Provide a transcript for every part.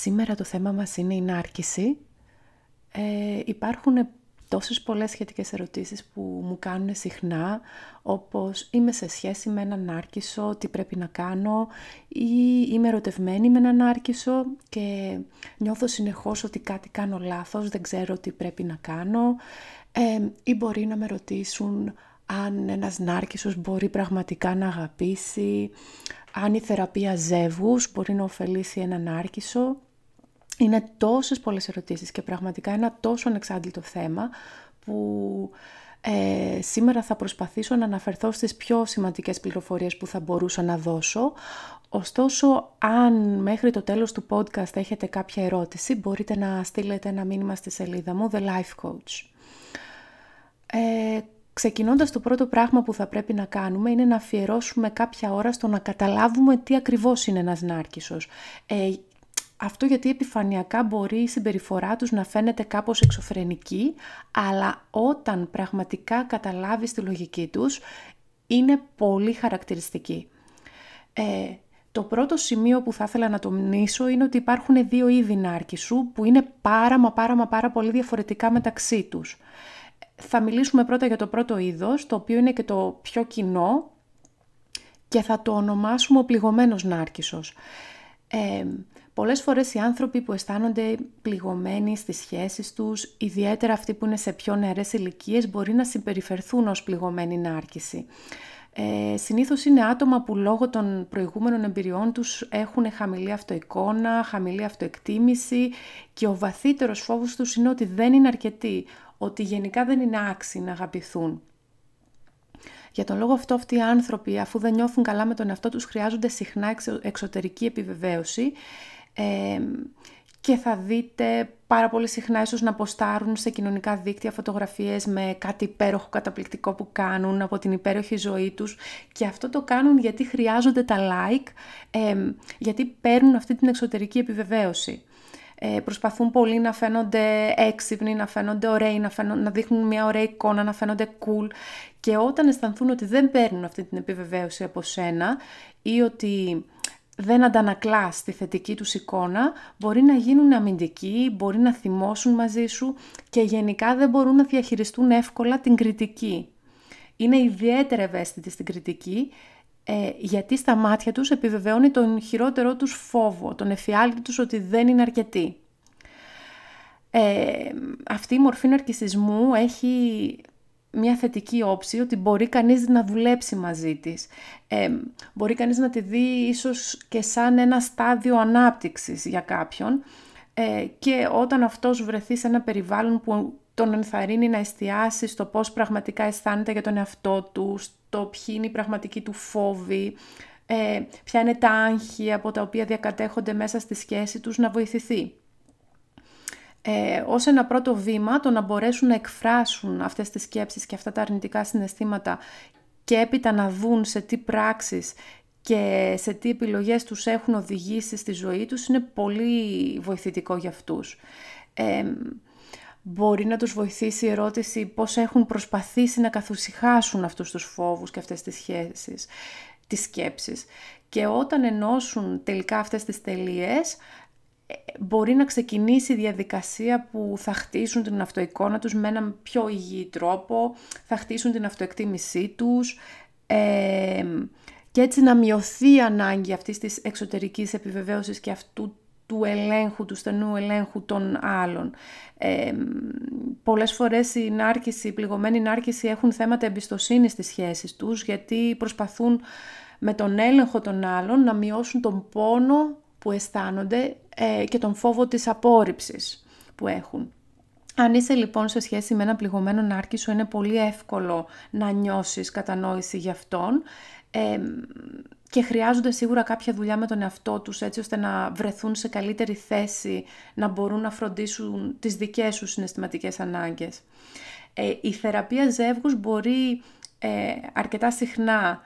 Σήμερα το θέμα μας είναι η νάρκηση. Ε, υπάρχουν τόσες πολλές σχετικές ερωτήσεις που μου κάνουν συχνά, όπως είμαι σε σχέση με έναν νάρκισο, τι πρέπει να κάνω, ή είμαι ερωτευμένη με έναν νάρκισο και νιώθω συνεχώς ότι κάτι κάνω λάθος, δεν ξέρω τι πρέπει να κάνω, ε, ή μπορεί να με ρωτήσουν αν ένας νάρκισσος μπορεί πραγματικά να αγαπήσει, αν η θεραπεία ζεύγους μπορεί να ωφελήσει έναν νάρκισσο. Είναι τόσες πολλές ερωτήσεις και πραγματικά ένα τόσο ανεξάντλητο θέμα που ε, σήμερα θα προσπαθήσω να αναφερθώ στις πιο σημαντικές πληροφορίες που θα μπορούσα να δώσω. Ωστόσο, αν μέχρι το τέλος του podcast έχετε κάποια ερώτηση, μπορείτε να στείλετε ένα μήνυμα στη σελίδα μου, The Life Coach. Ε, ξεκινώντας το πρώτο πράγμα που θα πρέπει να κάνουμε είναι να αφιερώσουμε κάποια ώρα στο να καταλάβουμε τι ακριβώς είναι ένας νάρκισσος. Ε, αυτό γιατί επιφανειακά μπορεί η συμπεριφορά τους να φαίνεται κάπως εξωφρενική, αλλά όταν πραγματικά καταλάβεις τη λογική τους, είναι πολύ χαρακτηριστική. Ε, το πρώτο σημείο που θα ήθελα να τονίσω είναι ότι υπάρχουν δύο είδη νάρκισσου που είναι πάρα μα πάρα μα πάρα πολύ διαφορετικά μεταξύ τους. Θα μιλήσουμε πρώτα για το πρώτο είδος, το οποίο είναι και το πιο κοινό και θα το ονομάσουμε ο πληγωμένος νάρκισσος. Ε, πολλές φορές οι άνθρωποι που αισθάνονται πληγωμένοι στις σχέσεις τους, ιδιαίτερα αυτοί που είναι σε πιο νεαρές ηλικίες, μπορεί να συμπεριφερθούν ως πληγωμένοι νάρκηση. Ε, συνήθως είναι άτομα που λόγω των προηγούμενων εμπειριών τους έχουν χαμηλή αυτοεικόνα, χαμηλή αυτοεκτίμηση και ο βαθύτερος φόβος τους είναι ότι δεν είναι αρκετοί, ότι γενικά δεν είναι άξιοι να αγαπηθούν. Για τον λόγο αυτό αυτοί οι άνθρωποι αφού δεν νιώθουν καλά με τον εαυτό τους χρειάζονται συχνά εξωτερική επιβεβαίωση ε, και θα δείτε πάρα πολύ συχνά ίσως να ποστάρουν σε κοινωνικά δίκτυα φωτογραφίες με κάτι υπέροχο καταπληκτικό που κάνουν από την υπέροχη ζωή τους και αυτό το κάνουν γιατί χρειάζονται τα like, ε, γιατί παίρνουν αυτή την εξωτερική επιβεβαίωση. Ε, προσπαθούν πολύ να φαίνονται έξυπνοι, να φαίνονται ωραίοι, να, φαίνονται, να δείχνουν μια ωραία εικόνα, να φαίνονται cool και όταν αισθανθούν ότι δεν παίρνουν αυτή την επιβεβαίωση από σένα ή ότι δεν αντανακλά τη θετική τους εικόνα, μπορεί να γίνουν αμυντικοί, μπορεί να θυμώσουν μαζί σου και γενικά δεν μπορούν να διαχειριστούν εύκολα την κριτική. Είναι ιδιαίτερα ευαίσθητοι στην κριτική, ε, γιατί στα μάτια τους επιβεβαιώνει τον χειρότερό τους φόβο, τον εφιάλτη τους ότι δεν είναι αρκετοί. Ε, αυτή η μορφή ναρκισισμού έχει μια θετική όψη ότι μπορεί κανείς να δουλέψει μαζί της. Ε, μπορεί κανείς να τη δει ίσως και σαν ένα στάδιο ανάπτυξης για κάποιον ε, και όταν αυτός βρεθεί σε ένα περιβάλλον που τον ενθαρρύνει να εστιάσει στο πώς πραγματικά αισθάνεται για τον εαυτό του, στο ποιοι είναι οι πραγματικοί του φόβοι, ε, ποια είναι τα άγχη από τα οποία διακατέχονται μέσα στη σχέση τους να βοηθηθεί ε, ως ένα πρώτο βήμα το να μπορέσουν να εκφράσουν αυτές τις σκέψεις και αυτά τα αρνητικά συναισθήματα και έπειτα να δουν σε τι πράξεις και σε τι επιλογές τους έχουν οδηγήσει στη ζωή τους είναι πολύ βοηθητικό για αυτούς. Ε, μπορεί να τους βοηθήσει η ερώτηση πώς έχουν προσπαθήσει να καθουσιχάσουν αυτούς τους φόβους και αυτές τις σχέσεις, τις σκέψεις. Και όταν ενώσουν τελικά αυτές τις τελείες, μπορεί να ξεκινήσει η διαδικασία που θα χτίσουν την αυτοεικόνα τους με έναν πιο υγιή τρόπο, θα χτίσουν την αυτοεκτίμησή τους και έτσι να μειωθεί η ανάγκη αυτής της εξωτερικής επιβεβαίωσης και αυτού του ελέγχου, του στενού ελέγχου των άλλων. Ε, πολλές φορές οι νάρκηση, οι πληγωμένοι νάρκηση έχουν θέματα εμπιστοσύνης στις σχέσεις τους γιατί προσπαθούν με τον έλεγχο των άλλων να μειώσουν τον πόνο που αισθάνονται ε, και τον φόβο της απόρριψης που έχουν. Αν είσαι λοιπόν σε σχέση με ένα πληγωμένο νάρκη σου είναι πολύ εύκολο να νιώσεις κατανόηση για αυτόν ε, και χρειάζονται σίγουρα κάποια δουλειά με τον εαυτό τους έτσι ώστε να βρεθούν σε καλύτερη θέση να μπορούν να φροντίσουν τις δικές σου συναισθηματικές ανάγκες. Ε, η θεραπεία ζεύγους μπορεί ε, αρκετά συχνά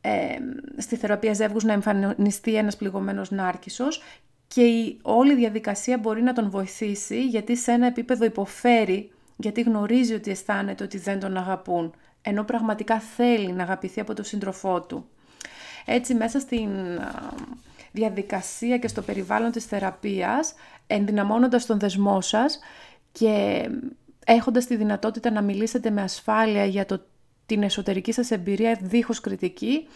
ε, στη θεραπεία ζεύγους να εμφανιστεί ένας πληγωμένος νάρκισσος και η όλη διαδικασία μπορεί να τον βοηθήσει γιατί σε ένα επίπεδο υποφέρει γιατί γνωρίζει ότι αισθάνεται ότι δεν τον αγαπούν ενώ πραγματικά θέλει να αγαπηθεί από τον σύντροφό του. Έτσι μέσα στην διαδικασία και στο περιβάλλον της θεραπείας, ενδυναμώνοντας τον δεσμό σας και έχοντας τη δυνατότητα να μιλήσετε με ασφάλεια για το, την εσωτερική σας εμπειρία δίχως κριτική,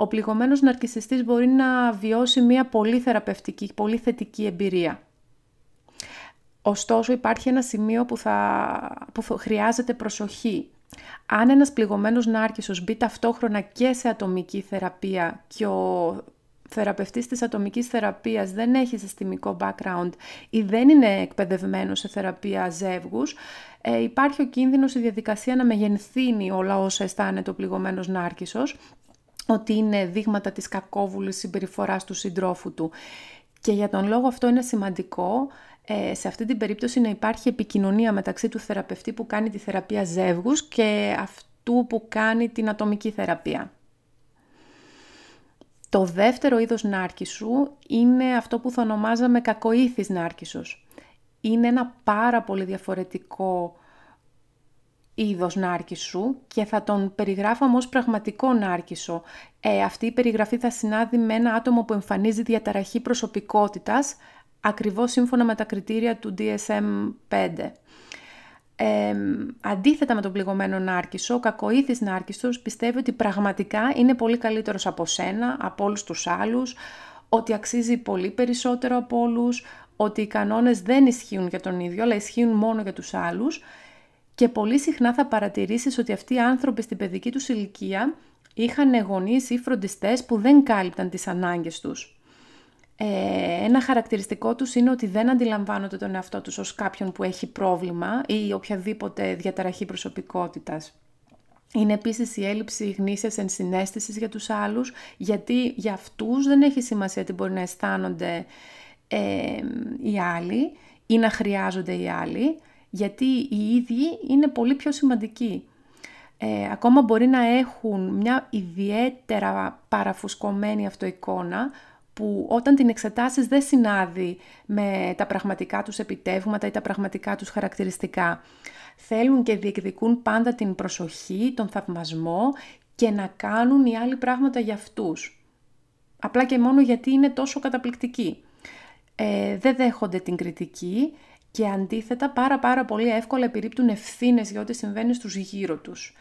ο πληγωμένος ναρκισιστής μπορεί να βιώσει μια πολύ θεραπευτική, πολύ θετική εμπειρία. Ωστόσο υπάρχει ένα σημείο που, θα, που χρειάζεται προσοχή. Αν ένας πληγωμένος νάρκισσος μπει ταυτόχρονα και σε ατομική θεραπεία και ο θεραπευτής της ατομικής θεραπείας δεν έχει συστημικό background ή δεν είναι εκπαιδευμένος σε θεραπεία ζεύγους, ε, υπάρχει ο κίνδυνος η διαδικασία να μεγενθύνει όλα όσα αισθάνεται ο πληγωμένος νάρκισσος, ότι είναι δείγματα της κακόβουλης συμπεριφοράς του συντρόφου του. Και για τον λόγο αυτό είναι σημαντικό ε, σε αυτή την περίπτωση να υπάρχει επικοινωνία μεταξύ του θεραπευτή που κάνει τη θεραπεία ζεύγους και αυτού που κάνει την ατομική θεραπεία. Το δεύτερο είδος νάρκισσου είναι αυτό που θα ονομάζαμε κακοήθης νάρκισσος. Είναι ένα πάρα πολύ διαφορετικό είδος νάρκισσου και θα τον περιγράφαμε ως πραγματικό νάρκισσο. Ε, αυτή η περιγραφή θα συνάδει με ένα άτομο που εμφανίζει διαταραχή προσωπικότητας, ακριβώς σύμφωνα με τα κριτήρια του DSM-5. Ε, αντίθετα με τον πληγωμένο νάρκισσο, ο κακοήθης νάρκισσος πιστεύει ότι πραγματικά είναι πολύ καλύτερος από σένα, από όλους τους άλλους, ότι αξίζει πολύ περισσότερο από όλους, ότι οι κανόνες δεν ισχύουν για τον ίδιο, αλλά ισχύουν μόνο για τους άλλους και πολύ συχνά θα παρατηρήσεις ότι αυτοί οι άνθρωποι στην παιδική τους ηλικία είχαν γονείς ή φροντιστές που δεν κάλυπταν τις ανάγκες τους. Ε, ένα χαρακτηριστικό τους είναι ότι δεν αντιλαμβάνονται τον εαυτό τους ως κάποιον που έχει πρόβλημα ή οποιαδήποτε διαταραχή προσωπικότητας. Είναι επίσης η έλλειψη γνήσιας ενσυναίσθησης για τους άλλους, γιατί για αυτούς δεν έχει σημασία τι μπορεί να αισθάνονται ε, οι άλλοι ή να χρειάζονται οι άλλοι, γιατί οι ίδιοι είναι πολύ πιο σημαντικοί. Ε, ακόμα μπορεί να έχουν μια ιδιαίτερα παραφουσκωμένη αυτοεικόνα που όταν την εξετάσεις δεν συνάδει με τα πραγματικά τους επιτεύγματα ή τα πραγματικά τους χαρακτηριστικά. Θέλουν και διεκδικούν πάντα την προσοχή, τον θαυμασμό και να κάνουν οι άλλοι πράγματα για αυτούς. Απλά και μόνο γιατί είναι τόσο καταπληκτικοί. Ε, δεν δέχονται την κριτική και αντίθετα πάρα πάρα πολύ εύκολα επιρρύπτουν ευθύνες για ό,τι συμβαίνει στους γύρω τους.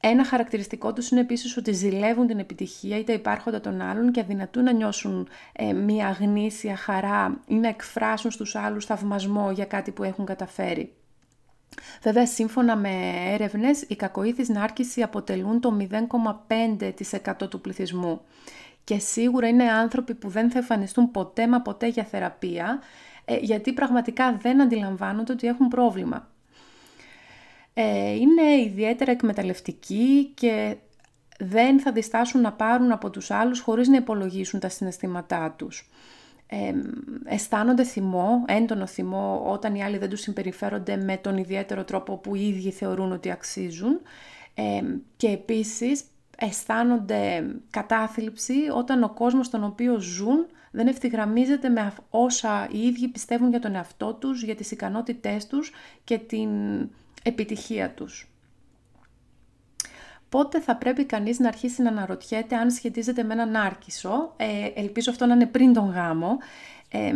Ένα χαρακτηριστικό τους είναι επίσης ότι ζηλεύουν την επιτυχία ή τα υπάρχοντα των άλλων και αδυνατούν να νιώσουν ε, μία γνήσια χαρά ή να εκφράσουν στους άλλους θαυμασμό για κάτι που έχουν καταφέρει. Βέβαια, σύμφωνα με έρευνες, οι κακοήθεις νάρκησης αποτελούν το 0,5% του πληθυσμού. Και σίγουρα είναι άνθρωποι που δεν θα εμφανιστούν ποτέ μα ποτέ για θεραπεία, ε, γιατί πραγματικά δεν αντιλαμβάνονται ότι έχουν πρόβλημα. Ε, είναι ιδιαίτερα εκμεταλλευτικοί και δεν θα διστάσουν να πάρουν από τους άλλους χωρίς να υπολογίσουν τα συναισθήματά τους. Ε, αισθάνονται θυμό, έντονο θυμό, όταν οι άλλοι δεν τους συμπεριφέρονται με τον ιδιαίτερο τρόπο που οι ίδιοι θεωρούν ότι αξίζουν. Ε, και επίσης αισθάνονται κατάθλιψη όταν ο κόσμος στον οποίο ζουν δεν ευθυγραμμίζεται με όσα οι ίδιοι πιστεύουν για τον εαυτό τους, για τις ικανότητές τους και την επιτυχία τους. Πότε θα πρέπει κανείς να αρχίσει να αναρωτιέται αν σχετίζεται με έναν άρκισο, ε, ελπίζω αυτό να είναι πριν τον γάμο, ε,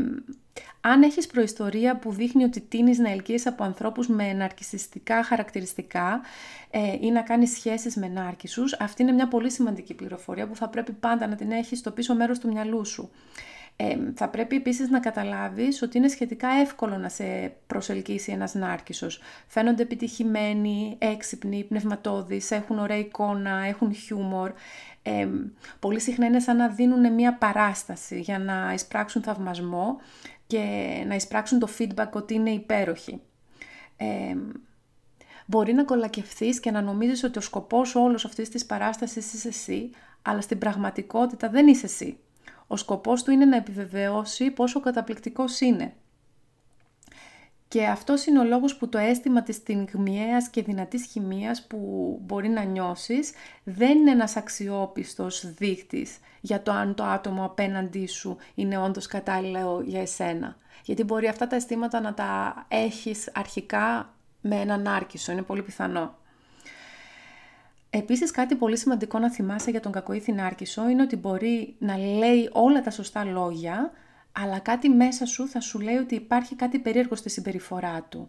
αν έχεις προϊστορία που δείχνει ότι τίνεις να ελκύεις από ανθρώπους με ναρκισιστικά χαρακτηριστικά ε, ή να κάνεις σχέσεις με νάρκισους, αυτή είναι μια πολύ σημαντική πληροφορία που θα πρέπει πάντα να την έχεις στο πίσω μέρος του μυαλού σου. Ε, θα πρέπει επίσης να καταλάβεις ότι είναι σχετικά εύκολο να σε προσελκύσει ένας νάρκισσος. Φαίνονται επιτυχημένοι, έξυπνοι, πνευματώδεις, έχουν ωραία εικόνα, έχουν χιούμορ. Ε, πολύ συχνά είναι σαν να δίνουν μια παράσταση για να εισπράξουν θαυμασμό και να εισπράξουν το feedback ότι είναι υπέροχοι. Ε, μπορεί να κολακευθείς και να νομίζεις ότι ο σκοπός όλος αυτής της παράστασης είσαι εσύ, αλλά στην πραγματικότητα δεν είσαι εσύ. Ο σκοπός του είναι να επιβεβαιώσει πόσο καταπληκτικός είναι. Και αυτός είναι ο λόγος που το αίσθημα της στιγμιαίας και δυνατής χημείας που μπορεί να νιώσεις δεν είναι ένας αξιόπιστος δείκτης για το αν το άτομο απέναντί σου είναι όντως κατάλληλο για εσένα. Γιατί μπορεί αυτά τα αισθήματα να τα έχεις αρχικά με έναν άρκισο, είναι πολύ πιθανό. Επίσης κάτι πολύ σημαντικό να θυμάσαι για τον κακοήθη νάρκισο είναι ότι μπορεί να λέει όλα τα σωστά λόγια, αλλά κάτι μέσα σου θα σου λέει ότι υπάρχει κάτι περίεργο στη συμπεριφορά του.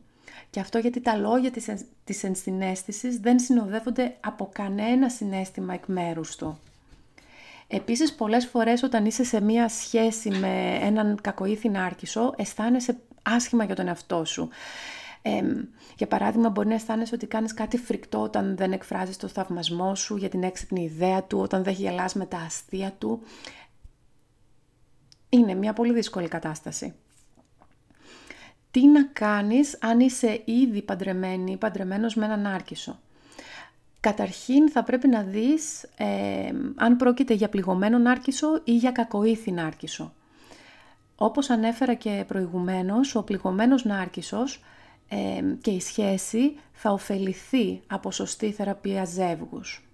Και αυτό γιατί τα λόγια της, της ενσυναίσθησης δεν συνοδεύονται από κανένα συνέστημα εκ μέρους του. Επίσης, πολλές φορές όταν είσαι σε μία σχέση με έναν κακοήθη νάρκισο, αισθάνεσαι άσχημα για τον εαυτό σου. για παράδειγμα, μπορεί να αισθάνεσαι ότι κάνεις κάτι φρικτό όταν δεν εκφράζεις το θαυμασμό σου για την έξυπνη ιδέα του, όταν δεν γελάς με τα αστεία του. Είναι μια πολύ δύσκολη κατάσταση. Τι να κάνεις αν είσαι ήδη παντρεμένη ή παντρεμένος με έναν άρκισο; Καταρχήν θα πρέπει να δεις αν πρόκειται για πληγωμένο νάρκισο ή για κακοήθη νάρκισο. Όπως ανέφερα και προηγουμένως, ο πληγωμένος νάρκισος και η σχέση θα ωφεληθεί από σωστή θεραπεία ζεύγους.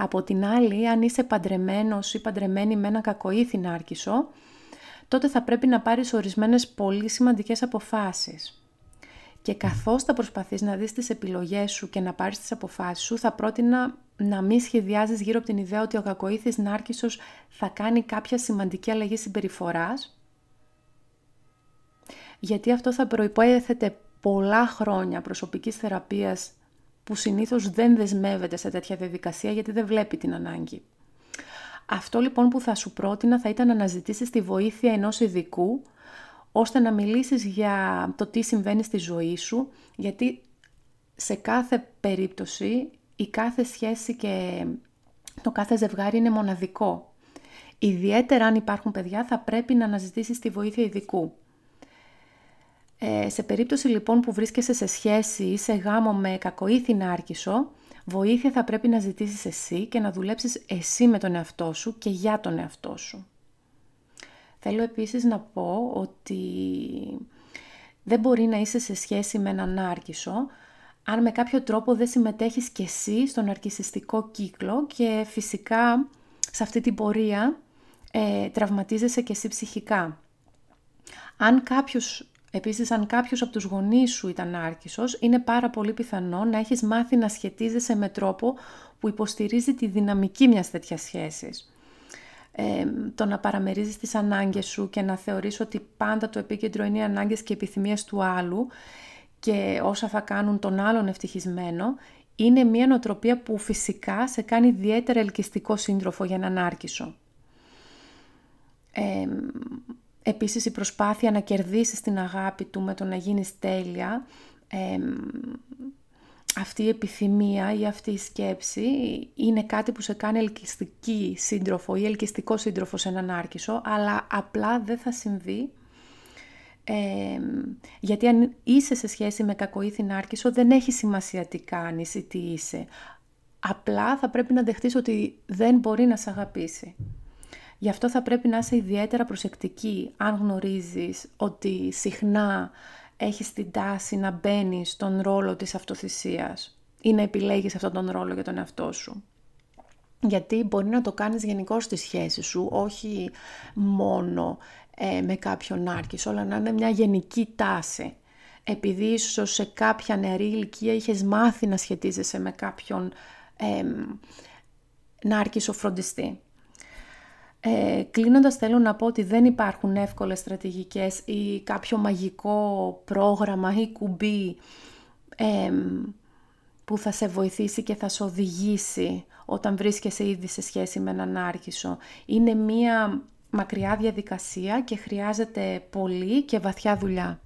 Από την άλλη, αν είσαι παντρεμένος ή παντρεμένη με ένα κακοήθη νάρκισο, τότε θα πρέπει να πάρεις ορισμένες πολύ σημαντικές αποφάσεις. Και καθώς θα προσπαθείς να δεις τις επιλογές σου και να πάρεις τις αποφάσεις σου, θα πρότεινα να μην σχεδιάζεις γύρω από την ιδέα ότι ο κακοήθης νάρκισσος θα κάνει κάποια σημαντική αλλαγή συμπεριφοράς, γιατί αυτό θα προϋπόθεται πολλά χρόνια προσωπικής θεραπείας που συνήθως δεν δεσμεύεται σε τέτοια διαδικασία γιατί δεν βλέπει την ανάγκη. Αυτό λοιπόν που θα σου πρότεινα θα ήταν να αναζητήσεις τη βοήθεια ενός ειδικού ώστε να μιλήσεις για το τι συμβαίνει στη ζωή σου, γιατί σε κάθε περίπτωση η κάθε σχέση και το κάθε ζευγάρι είναι μοναδικό. Ιδιαίτερα αν υπάρχουν παιδιά θα πρέπει να αναζητήσεις τη βοήθεια ειδικού. Ε, σε περίπτωση λοιπόν που βρίσκεσαι σε σχέση ή σε γάμο με κακοήθη νάρκισο, βοήθεια θα πρέπει να ζητήσεις εσύ και να δουλέψεις εσύ με τον εαυτό σου και για τον εαυτό σου. Θέλω επίσης να πω ότι δεν μπορεί να είσαι σε σχέση με έναν νάρκισο αν με κάποιο τρόπο δεν συμμετέχεις και εσύ στον αρκισιστικό κύκλο και φυσικά σε αυτή την πορεία ε, τραυματίζεσαι και εσύ ψυχικά. Αν κάποιος, επίσης αν κάποιος από τους γονείς σου ήταν άρκισος, είναι πάρα πολύ πιθανό να έχεις μάθει να σχετίζεσαι με τρόπο που υποστηρίζει τη δυναμική μιας τέτοιας σχέσης το να παραμερίζεις τις ανάγκες σου και να θεωρείς ότι πάντα το επίκεντρο είναι οι ανάγκες και οι επιθυμίες του άλλου και όσα θα κάνουν τον άλλον ευτυχισμένο, είναι μια νοοτροπία που φυσικά σε κάνει ιδιαίτερα ελκυστικό σύντροφο για έναν άρκισο. Ε, επίσης η προσπάθεια να κερδίσεις την αγάπη του με το να γίνεις τέλεια αυτή η επιθυμία ή αυτή η σκέψη είναι κάτι που σε κάνει ελκυστική σύντροφο ή ελκυστικό σύντροφο σε έναν άρκισο, αλλά απλά δεν θα συμβεί γιατί αν είσαι σε σχέση με κακοήθη άρκισο δεν έχει σημασία τι κάνεις ή τι είσαι. Απλά θα πρέπει να δεχτείς ότι δεν μπορεί να σε αγαπήσει. Γι' αυτό θα πρέπει να είσαι ιδιαίτερα προσεκτική αν γνωρίζεις ότι συχνά έχεις την τάση να μπαίνεις στον ρόλο της αυτοθυσίας ή να επιλέγεις αυτόν τον ρόλο για τον εαυτό σου. Γιατί μπορεί να το κάνεις γενικώ στη σχέση σου, όχι μόνο ε, με κάποιον άρκης, αλλά να είναι μια γενική τάση. Επειδή ίσως σε κάποια νεαρή ηλικία είχες μάθει να σχετίζεσαι με κάποιον ε, νάρκισο φροντιστή. Ε, κλείνοντας θέλω να πω ότι δεν υπάρχουν εύκολες στρατηγικές ή κάποιο μαγικό πρόγραμμα ή κουμπί που θα σε βοηθήσει και θα σε οδηγήσει όταν βρίσκεσαι ήδη σε σχέση με έναν άρχισο. Είναι μία μακριά διαδικασία και χρειάζεται πολύ και βαθιά δουλειά.